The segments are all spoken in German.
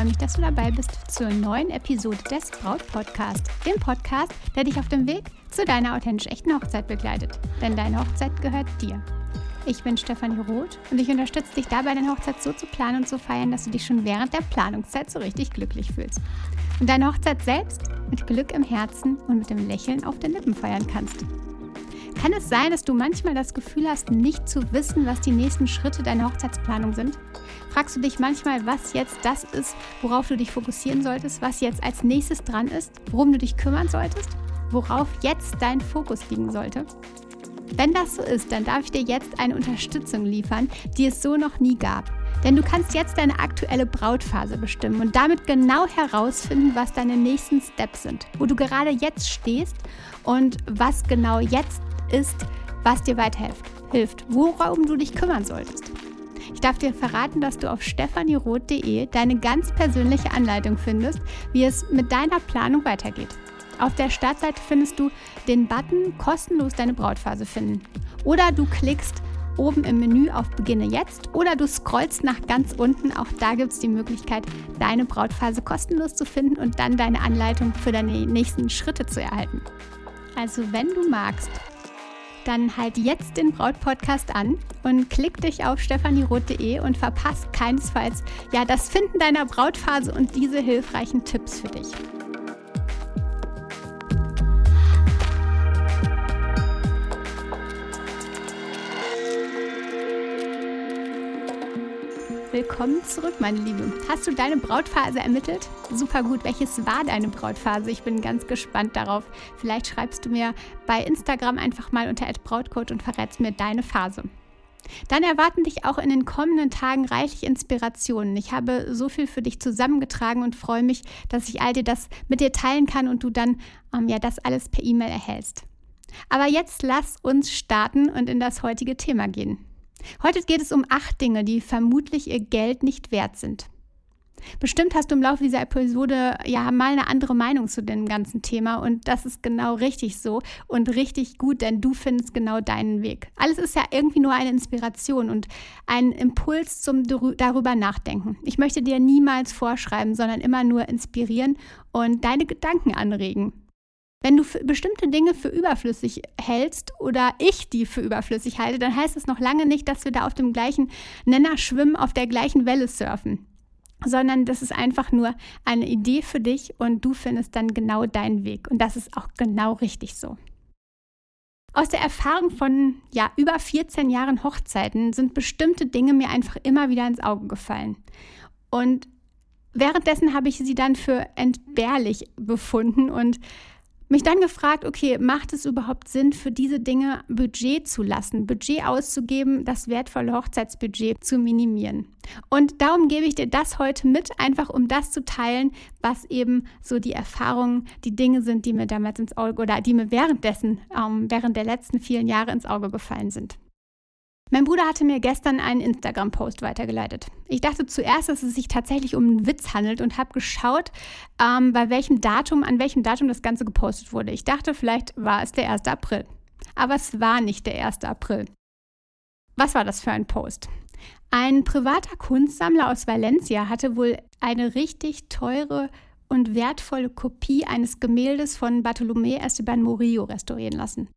freue mich, dass du dabei bist zur neuen Episode des Braut Podcast, dem Podcast, der dich auf dem Weg zu deiner authentisch echten Hochzeit begleitet. Denn deine Hochzeit gehört dir. Ich bin Stefanie Roth und ich unterstütze dich dabei, deine Hochzeit so zu planen und zu feiern, dass du dich schon während der Planungszeit so richtig glücklich fühlst. Und deine Hochzeit selbst mit Glück im Herzen und mit dem Lächeln auf den Lippen feiern kannst. Kann es sein, dass du manchmal das Gefühl hast, nicht zu wissen, was die nächsten Schritte deiner Hochzeitsplanung sind? Fragst du dich manchmal, was jetzt das ist, worauf du dich fokussieren solltest, was jetzt als nächstes dran ist, worum du dich kümmern solltest, worauf jetzt dein Fokus liegen sollte? Wenn das so ist, dann darf ich dir jetzt eine Unterstützung liefern, die es so noch nie gab. Denn du kannst jetzt deine aktuelle Brautphase bestimmen und damit genau herausfinden, was deine nächsten Steps sind, wo du gerade jetzt stehst und was genau jetzt ist, was dir weiterhilft, worum du dich kümmern solltest. Ich darf dir verraten, dass du auf stefanieroth.de deine ganz persönliche Anleitung findest, wie es mit deiner Planung weitergeht. Auf der Startseite findest du den Button kostenlos deine Brautphase finden. Oder du klickst oben im Menü auf Beginne jetzt oder du scrollst nach ganz unten. Auch da gibt es die Möglichkeit, deine Brautphase kostenlos zu finden und dann deine Anleitung für deine nächsten Schritte zu erhalten. Also wenn du magst, dann halt jetzt den Braut-Podcast an und klick dich auf stefanieroth.de und verpasst keinesfalls ja das Finden deiner Brautphase und diese hilfreichen Tipps für dich. Willkommen zurück, meine Liebe. Hast du deine Brautphase ermittelt? Super gut. Welches war deine Brautphase? Ich bin ganz gespannt darauf. Vielleicht schreibst du mir bei Instagram einfach mal unter Brautcode und verrätst mir deine Phase. Dann erwarten dich auch in den kommenden Tagen reichlich Inspirationen. Ich habe so viel für dich zusammengetragen und freue mich, dass ich all dir das mit dir teilen kann und du dann ähm, ja das alles per E-Mail erhältst. Aber jetzt lass uns starten und in das heutige Thema gehen. Heute geht es um acht Dinge, die vermutlich ihr Geld nicht wert sind. Bestimmt hast du im Laufe dieser Episode ja mal eine andere Meinung zu dem ganzen Thema und das ist genau richtig so und richtig gut, denn du findest genau deinen Weg. Alles ist ja irgendwie nur eine Inspiration und ein Impuls zum darüber nachdenken. Ich möchte dir niemals vorschreiben, sondern immer nur inspirieren und deine Gedanken anregen. Wenn du bestimmte Dinge für überflüssig hältst oder ich die für überflüssig halte, dann heißt es noch lange nicht, dass wir da auf dem gleichen Nenner schwimmen, auf der gleichen Welle surfen, sondern das ist einfach nur eine Idee für dich und du findest dann genau deinen Weg. Und das ist auch genau richtig so. Aus der Erfahrung von ja, über 14 Jahren Hochzeiten sind bestimmte Dinge mir einfach immer wieder ins Auge gefallen. Und währenddessen habe ich sie dann für entbehrlich befunden und mich dann gefragt, okay, macht es überhaupt Sinn, für diese Dinge Budget zu lassen, Budget auszugeben, das wertvolle Hochzeitsbudget zu minimieren? Und darum gebe ich dir das heute mit, einfach um das zu teilen, was eben so die Erfahrungen, die Dinge sind, die mir damals ins Auge oder die mir währenddessen, ähm, während der letzten vielen Jahre ins Auge gefallen sind. Mein Bruder hatte mir gestern einen Instagram-Post weitergeleitet. Ich dachte zuerst, dass es sich tatsächlich um einen Witz handelt und habe geschaut, ähm, bei welchem Datum, an welchem Datum das Ganze gepostet wurde. Ich dachte, vielleicht war es der 1. April. Aber es war nicht der 1. April. Was war das für ein Post? Ein privater Kunstsammler aus Valencia hatte wohl eine richtig teure und wertvolle Kopie eines Gemäldes von Bartolomé Esteban Murillo restaurieren lassen.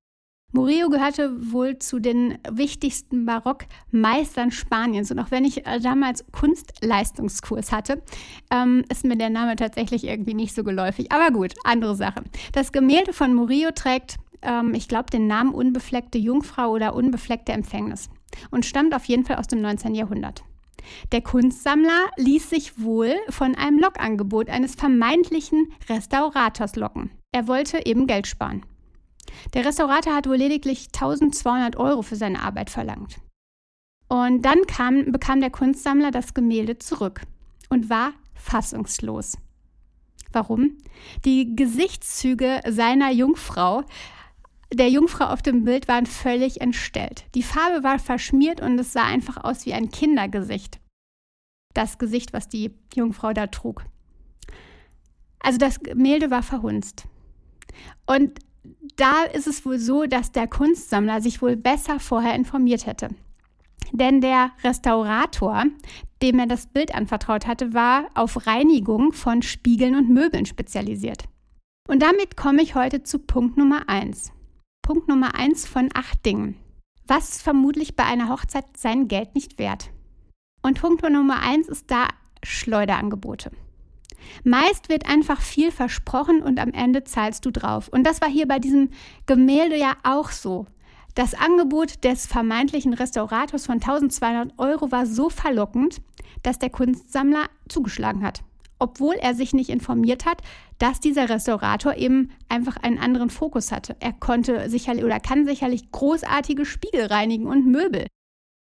Murillo gehörte wohl zu den wichtigsten Barockmeistern Spaniens. Und auch wenn ich äh, damals Kunstleistungskurs hatte, ähm, ist mir der Name tatsächlich irgendwie nicht so geläufig. Aber gut, andere Sache. Das Gemälde von Murillo trägt, ähm, ich glaube, den Namen Unbefleckte Jungfrau oder Unbefleckte Empfängnis und stammt auf jeden Fall aus dem 19. Jahrhundert. Der Kunstsammler ließ sich wohl von einem Lockangebot eines vermeintlichen Restaurators locken. Er wollte eben Geld sparen. Der Restaurator hat wohl lediglich 1200 Euro für seine Arbeit verlangt. Und dann kam, bekam der Kunstsammler das Gemälde zurück und war fassungslos. Warum? Die Gesichtszüge seiner Jungfrau, der Jungfrau auf dem Bild, waren völlig entstellt. Die Farbe war verschmiert und es sah einfach aus wie ein Kindergesicht. Das Gesicht, was die Jungfrau da trug. Also das Gemälde war verhunzt. Und da ist es wohl so, dass der Kunstsammler sich wohl besser vorher informiert hätte. Denn der Restaurator, dem er das Bild anvertraut hatte, war auf Reinigung von Spiegeln und Möbeln spezialisiert. Und damit komme ich heute zu Punkt Nummer 1. Punkt Nummer 1 von acht Dingen. Was ist vermutlich bei einer Hochzeit sein Geld nicht wert? Und Punkt Nummer 1 ist da Schleuderangebote. Meist wird einfach viel versprochen und am Ende zahlst du drauf. Und das war hier bei diesem Gemälde ja auch so. Das Angebot des vermeintlichen Restaurators von 1200 Euro war so verlockend, dass der Kunstsammler zugeschlagen hat. Obwohl er sich nicht informiert hat, dass dieser Restaurator eben einfach einen anderen Fokus hatte. Er konnte sicherlich oder kann sicherlich großartige Spiegel reinigen und Möbel,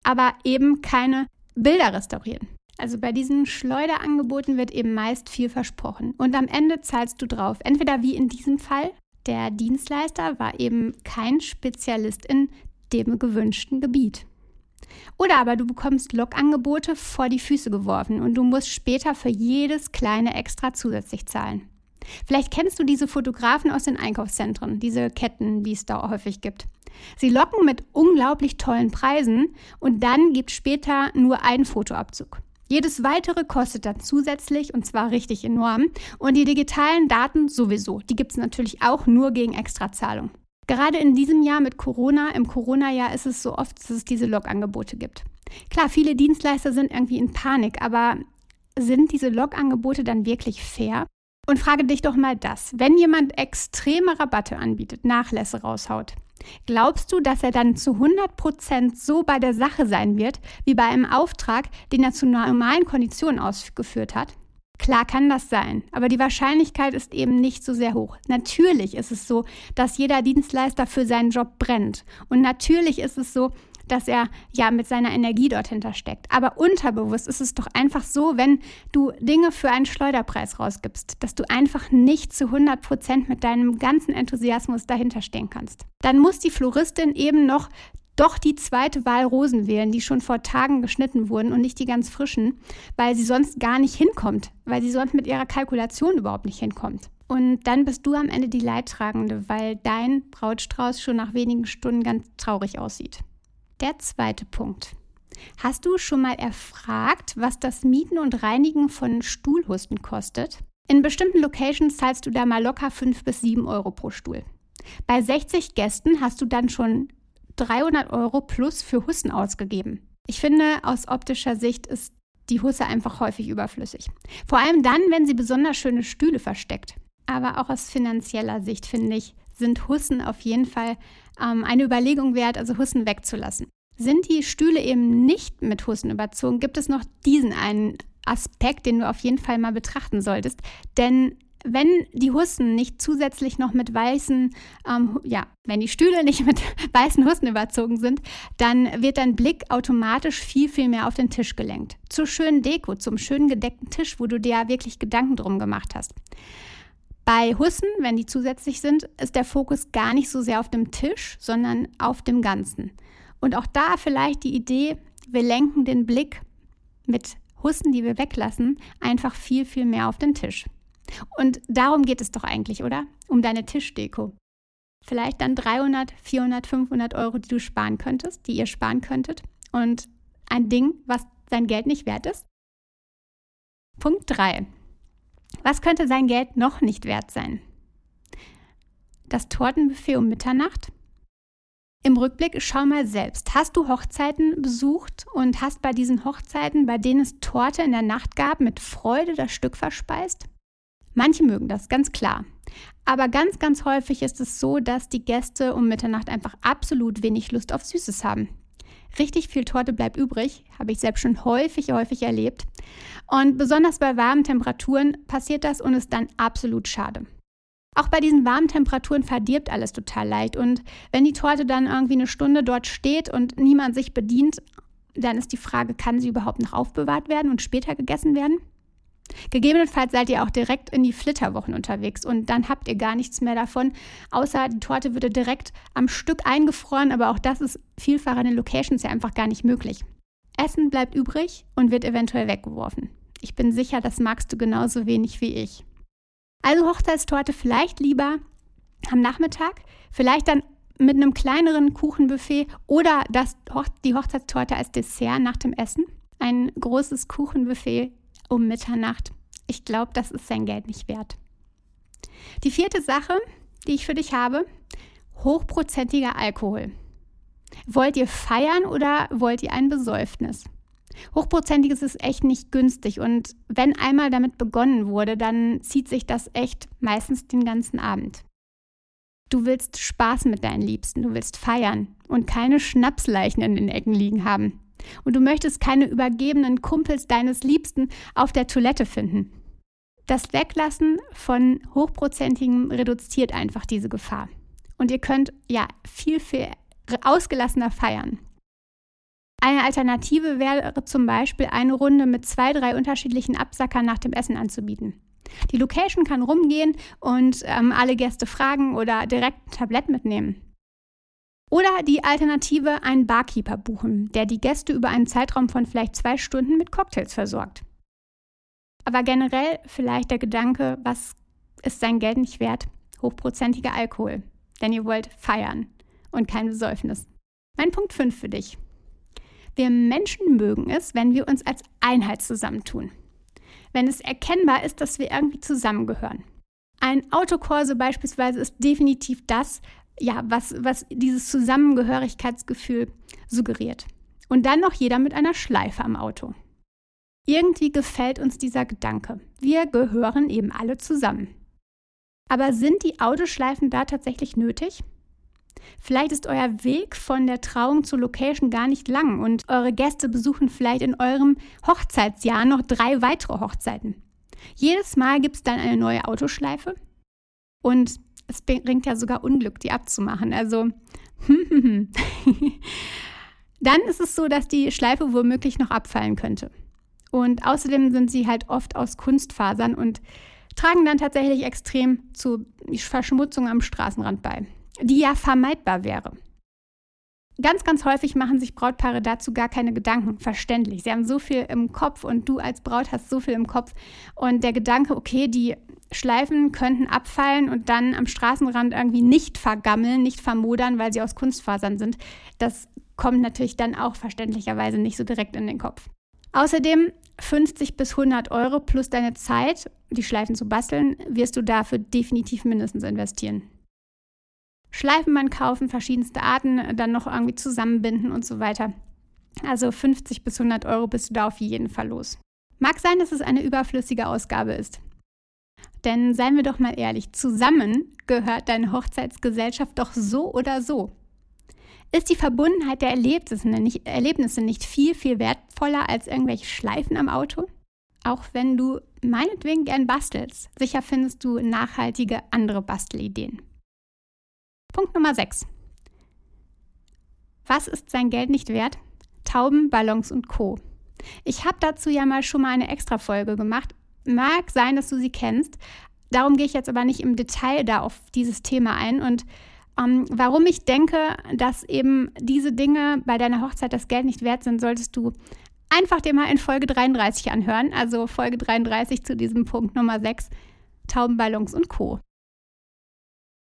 aber eben keine Bilder restaurieren. Also bei diesen Schleuderangeboten wird eben meist viel versprochen und am Ende zahlst du drauf. Entweder wie in diesem Fall, der Dienstleister war eben kein Spezialist in dem gewünschten Gebiet. Oder aber du bekommst Logangebote vor die Füße geworfen und du musst später für jedes kleine Extra zusätzlich zahlen. Vielleicht kennst du diese Fotografen aus den Einkaufszentren, diese Ketten, die es da häufig gibt. Sie locken mit unglaublich tollen Preisen und dann gibt später nur einen Fotoabzug. Jedes weitere kostet dann zusätzlich und zwar richtig enorm. Und die digitalen Daten sowieso. Die gibt es natürlich auch nur gegen Extrazahlung. Gerade in diesem Jahr mit Corona, im Corona-Jahr ist es so oft, dass es diese Log-Angebote gibt. Klar, viele Dienstleister sind irgendwie in Panik, aber sind diese Log-Angebote dann wirklich fair? Und frage dich doch mal das, wenn jemand extreme Rabatte anbietet, Nachlässe raushaut, glaubst du, dass er dann zu 100% so bei der Sache sein wird, wie bei einem Auftrag, den er zu normalen Konditionen ausgeführt hat? Klar kann das sein, aber die Wahrscheinlichkeit ist eben nicht so sehr hoch. Natürlich ist es so, dass jeder Dienstleister für seinen Job brennt. Und natürlich ist es so, dass er ja mit seiner Energie dort hintersteckt. Aber unterbewusst ist es doch einfach so, wenn du Dinge für einen Schleuderpreis rausgibst, dass du einfach nicht zu 100 Prozent mit deinem ganzen Enthusiasmus dahinter stehen kannst. Dann muss die Floristin eben noch doch die zweite Wahl Rosen wählen, die schon vor Tagen geschnitten wurden und nicht die ganz frischen, weil sie sonst gar nicht hinkommt, weil sie sonst mit ihrer Kalkulation überhaupt nicht hinkommt. Und dann bist du am Ende die Leidtragende, weil dein Brautstrauß schon nach wenigen Stunden ganz traurig aussieht. Der zweite Punkt. Hast du schon mal erfragt, was das Mieten und Reinigen von Stuhlhusten kostet? In bestimmten Locations zahlst du da mal locker 5 bis 7 Euro pro Stuhl. Bei 60 Gästen hast du dann schon 300 Euro plus für Hussen ausgegeben. Ich finde, aus optischer Sicht ist die Husse einfach häufig überflüssig. Vor allem dann, wenn sie besonders schöne Stühle versteckt. Aber auch aus finanzieller Sicht finde ich, sind Hussen auf jeden Fall ähm, eine Überlegung wert, also Hussen wegzulassen. Sind die Stühle eben nicht mit Hussen überzogen, gibt es noch diesen einen Aspekt, den du auf jeden Fall mal betrachten solltest. Denn wenn die Hussen nicht zusätzlich noch mit weißen, ähm, ja, wenn die Stühle nicht mit weißen Hussen überzogen sind, dann wird dein Blick automatisch viel, viel mehr auf den Tisch gelenkt. Zur schönen Deko, zum schönen gedeckten Tisch, wo du dir ja wirklich Gedanken drum gemacht hast. Bei Hussen, wenn die zusätzlich sind, ist der Fokus gar nicht so sehr auf dem Tisch, sondern auf dem Ganzen. Und auch da vielleicht die Idee, wir lenken den Blick mit Hussen, die wir weglassen, einfach viel, viel mehr auf den Tisch. Und darum geht es doch eigentlich, oder? Um deine Tischdeko. Vielleicht dann 300, 400, 500 Euro, die du sparen könntest, die ihr sparen könntet. Und ein Ding, was sein Geld nicht wert ist. Punkt 3. Was könnte sein Geld noch nicht wert sein? Das Tortenbuffet um Mitternacht? Im Rückblick schau mal selbst. Hast du Hochzeiten besucht und hast bei diesen Hochzeiten, bei denen es Torte in der Nacht gab, mit Freude das Stück verspeist? Manche mögen das, ganz klar. Aber ganz, ganz häufig ist es so, dass die Gäste um Mitternacht einfach absolut wenig Lust auf Süßes haben. Richtig viel Torte bleibt übrig, habe ich selbst schon häufig, häufig erlebt. Und besonders bei warmen Temperaturen passiert das und ist dann absolut schade. Auch bei diesen warmen Temperaturen verdirbt alles total leicht. Und wenn die Torte dann irgendwie eine Stunde dort steht und niemand sich bedient, dann ist die Frage, kann sie überhaupt noch aufbewahrt werden und später gegessen werden? Gegebenenfalls seid ihr auch direkt in die Flitterwochen unterwegs und dann habt ihr gar nichts mehr davon, außer die Torte würde direkt am Stück eingefroren, aber auch das ist vielfach an den Locations ja einfach gar nicht möglich. Essen bleibt übrig und wird eventuell weggeworfen. Ich bin sicher, das magst du genauso wenig wie ich. Also Hochzeitstorte vielleicht lieber am Nachmittag, vielleicht dann mit einem kleineren Kuchenbuffet oder das, die Hochzeitstorte als Dessert nach dem Essen. Ein großes Kuchenbuffet um Mitternacht. Ich glaube, das ist sein Geld nicht wert. Die vierte Sache, die ich für dich habe, hochprozentiger Alkohol. Wollt ihr feiern oder wollt ihr ein Besäufnis? Hochprozentiges ist echt nicht günstig und wenn einmal damit begonnen wurde, dann zieht sich das echt meistens den ganzen Abend. Du willst Spaß mit deinen Liebsten, du willst feiern und keine Schnapsleichen in den Ecken liegen haben. Und du möchtest keine übergebenen Kumpels deines Liebsten auf der Toilette finden. Das Weglassen von Hochprozentigem reduziert einfach diese Gefahr. Und ihr könnt ja viel, viel ausgelassener feiern. Eine Alternative wäre zum Beispiel eine Runde mit zwei, drei unterschiedlichen Absackern nach dem Essen anzubieten. Die Location kann rumgehen und ähm, alle Gäste fragen oder direkt ein Tablett mitnehmen. Oder die Alternative, einen Barkeeper buchen, der die Gäste über einen Zeitraum von vielleicht zwei Stunden mit Cocktails versorgt. Aber generell vielleicht der Gedanke, was ist sein Geld nicht wert? Hochprozentiger Alkohol. Denn ihr wollt feiern und kein Besäufnis. Mein Punkt 5 für dich. Wir Menschen mögen es, wenn wir uns als Einheit zusammentun wenn es erkennbar ist, dass wir irgendwie zusammengehören. Ein Autokorso beispielsweise ist definitiv das, ja, was, was dieses Zusammengehörigkeitsgefühl suggeriert. Und dann noch jeder mit einer Schleife am Auto. Irgendwie gefällt uns dieser Gedanke. Wir gehören eben alle zusammen. Aber sind die Autoschleifen da tatsächlich nötig? Vielleicht ist euer Weg von der Trauung zur Location gar nicht lang und eure Gäste besuchen vielleicht in eurem Hochzeitsjahr noch drei weitere Hochzeiten. Jedes Mal gibt es dann eine neue Autoschleife und es bringt ja sogar Unglück, die abzumachen. Also, dann ist es so, dass die Schleife womöglich noch abfallen könnte. Und außerdem sind sie halt oft aus Kunstfasern und tragen dann tatsächlich extrem zu Verschmutzung am Straßenrand bei die ja vermeidbar wäre. Ganz, ganz häufig machen sich Brautpaare dazu gar keine Gedanken. Verständlich. Sie haben so viel im Kopf und du als Braut hast so viel im Kopf. Und der Gedanke, okay, die Schleifen könnten abfallen und dann am Straßenrand irgendwie nicht vergammeln, nicht vermodern, weil sie aus Kunstfasern sind, das kommt natürlich dann auch verständlicherweise nicht so direkt in den Kopf. Außerdem 50 bis 100 Euro plus deine Zeit, die Schleifen zu basteln, wirst du dafür definitiv mindestens investieren. Schleifenband kaufen, verschiedenste Arten, dann noch irgendwie zusammenbinden und so weiter. Also 50 bis 100 Euro bist du da auf jeden Fall los. Mag sein, dass es eine überflüssige Ausgabe ist. Denn seien wir doch mal ehrlich, zusammen gehört deine Hochzeitsgesellschaft doch so oder so. Ist die Verbundenheit der Erlebnisse nicht, Erlebnisse nicht viel, viel wertvoller als irgendwelche Schleifen am Auto? Auch wenn du meinetwegen gern bastelst, sicher findest du nachhaltige andere Bastelideen. Punkt Nummer 6. Was ist sein Geld nicht wert? Tauben, Ballons und Co. Ich habe dazu ja mal schon mal eine Extra-Folge gemacht. Mag sein, dass du sie kennst. Darum gehe ich jetzt aber nicht im Detail da auf dieses Thema ein. Und ähm, warum ich denke, dass eben diese Dinge bei deiner Hochzeit das Geld nicht wert sind, solltest du einfach dir mal in Folge 33 anhören. Also Folge 33 zu diesem Punkt Nummer 6, Taubenballons und Co.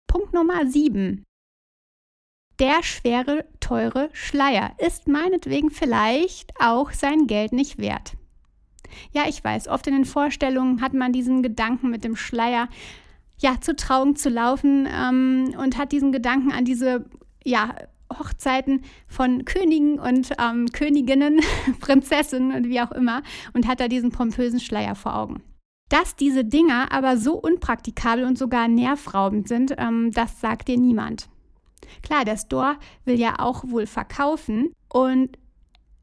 Punkt Nummer 7. Der schwere, teure Schleier ist meinetwegen vielleicht auch sein Geld nicht wert. Ja, ich weiß, oft in den Vorstellungen hat man diesen Gedanken mit dem Schleier, ja, zur Trauung zu laufen ähm, und hat diesen Gedanken an diese, ja, Hochzeiten von Königen und ähm, Königinnen, Prinzessinnen und wie auch immer und hat da diesen pompösen Schleier vor Augen. Dass diese Dinger aber so unpraktikabel und sogar nervraubend sind, ähm, das sagt dir niemand. Klar, der Store will ja auch wohl verkaufen und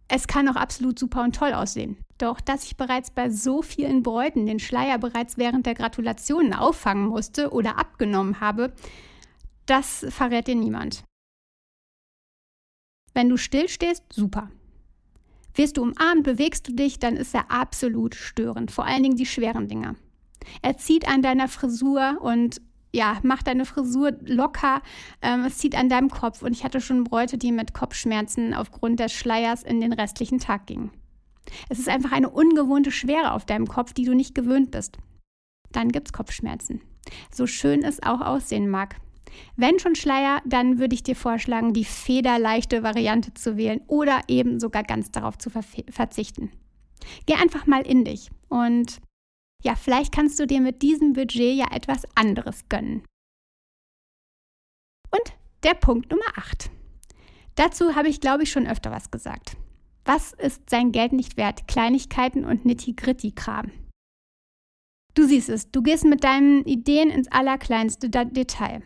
es kann auch absolut super und toll aussehen. Doch dass ich bereits bei so vielen Bräuten den Schleier bereits während der Gratulationen auffangen musste oder abgenommen habe, das verrät dir niemand. Wenn du stillstehst, super. Wirst du umarmt, bewegst du dich, dann ist er absolut störend. Vor allen Dingen die schweren Dinger. Er zieht an deiner Frisur und ja, macht deine Frisur locker. Ähm, es zieht an deinem Kopf. Und ich hatte schon Bräute, die mit Kopfschmerzen aufgrund des Schleiers in den restlichen Tag gingen. Es ist einfach eine ungewohnte Schwere auf deinem Kopf, die du nicht gewöhnt bist. Dann gibt es Kopfschmerzen. So schön es auch aussehen mag. Wenn schon Schleier, dann würde ich dir vorschlagen, die federleichte Variante zu wählen oder eben sogar ganz darauf zu ver verzichten. Geh einfach mal in dich und ja, vielleicht kannst du dir mit diesem Budget ja etwas anderes gönnen. Und der Punkt Nummer 8. Dazu habe ich, glaube ich, schon öfter was gesagt. Was ist sein Geld nicht wert? Kleinigkeiten und Nitty-Gritty-Kram. Du siehst es, du gehst mit deinen Ideen ins allerkleinste Detail.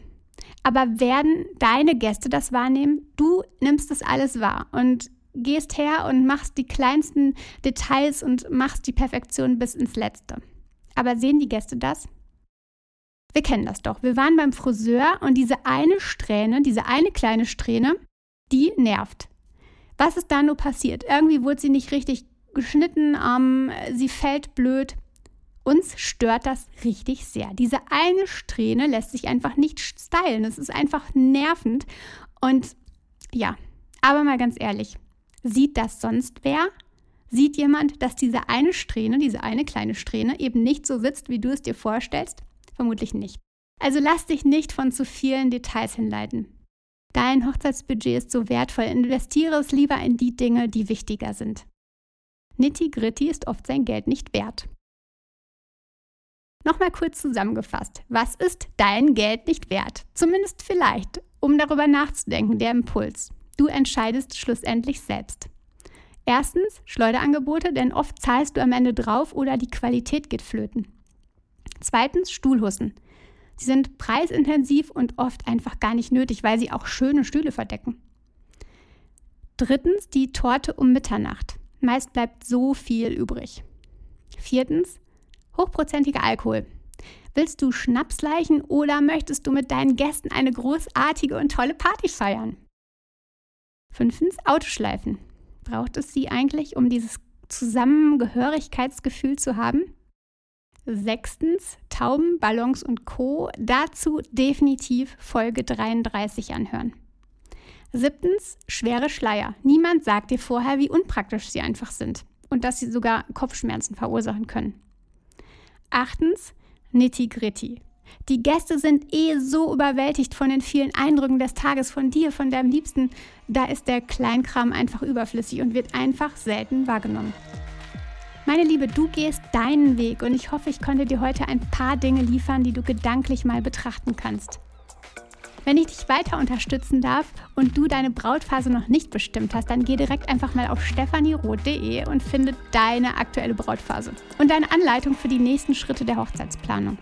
Aber werden deine Gäste das wahrnehmen? Du nimmst das alles wahr und gehst her und machst die kleinsten Details und machst die Perfektion bis ins Letzte. Aber sehen die Gäste das? Wir kennen das doch. Wir waren beim Friseur und diese eine Strähne, diese eine kleine Strähne, die nervt. Was ist da nur passiert? Irgendwie wurde sie nicht richtig geschnitten, ähm, sie fällt blöd. Uns stört das richtig sehr. Diese eine Strähne lässt sich einfach nicht stylen. Es ist einfach nervend. Und ja, aber mal ganz ehrlich, sieht das sonst wer? Sieht jemand, dass diese eine Strähne, diese eine kleine Strähne eben nicht so sitzt, wie du es dir vorstellst? Vermutlich nicht. Also lass dich nicht von zu vielen Details hinleiten. Dein Hochzeitsbudget ist so wertvoll, investiere es lieber in die Dinge, die wichtiger sind. Nitty Gritty ist oft sein Geld nicht wert. Nochmal kurz zusammengefasst, was ist dein Geld nicht wert? Zumindest vielleicht, um darüber nachzudenken, der Impuls. Du entscheidest schlussendlich selbst. Erstens Schleuderangebote, denn oft zahlst du am Ende drauf oder die Qualität geht flöten. Zweitens Stuhlhussen. Sie sind preisintensiv und oft einfach gar nicht nötig, weil sie auch schöne Stühle verdecken. Drittens die Torte um Mitternacht. Meist bleibt so viel übrig. Viertens hochprozentiger Alkohol. Willst du Schnapsleichen oder möchtest du mit deinen Gästen eine großartige und tolle Party feiern? Fünftens Autoschleifen. Braucht es sie eigentlich, um dieses Zusammengehörigkeitsgefühl zu haben? Sechstens, Tauben, Ballons und Co. Dazu definitiv Folge 33 anhören. Siebtens, schwere Schleier. Niemand sagt dir vorher, wie unpraktisch sie einfach sind und dass sie sogar Kopfschmerzen verursachen können. Achtens, Nitty-Gritty. Die Gäste sind eh so überwältigt von den vielen Eindrücken des Tages von dir, von deinem Liebsten. Da ist der Kleinkram einfach überflüssig und wird einfach selten wahrgenommen. Meine Liebe, du gehst deinen Weg und ich hoffe, ich konnte dir heute ein paar Dinge liefern, die du gedanklich mal betrachten kannst. Wenn ich dich weiter unterstützen darf und du deine Brautphase noch nicht bestimmt hast, dann geh direkt einfach mal auf stephanieroth.de und finde deine aktuelle Brautphase und deine Anleitung für die nächsten Schritte der Hochzeitsplanung.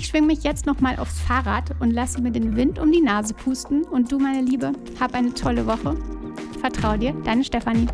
Ich schwinge mich jetzt nochmal aufs Fahrrad und lasse mir den Wind um die Nase pusten und du, meine Liebe, hab eine tolle Woche. Vertrau dir, deine Stefanie.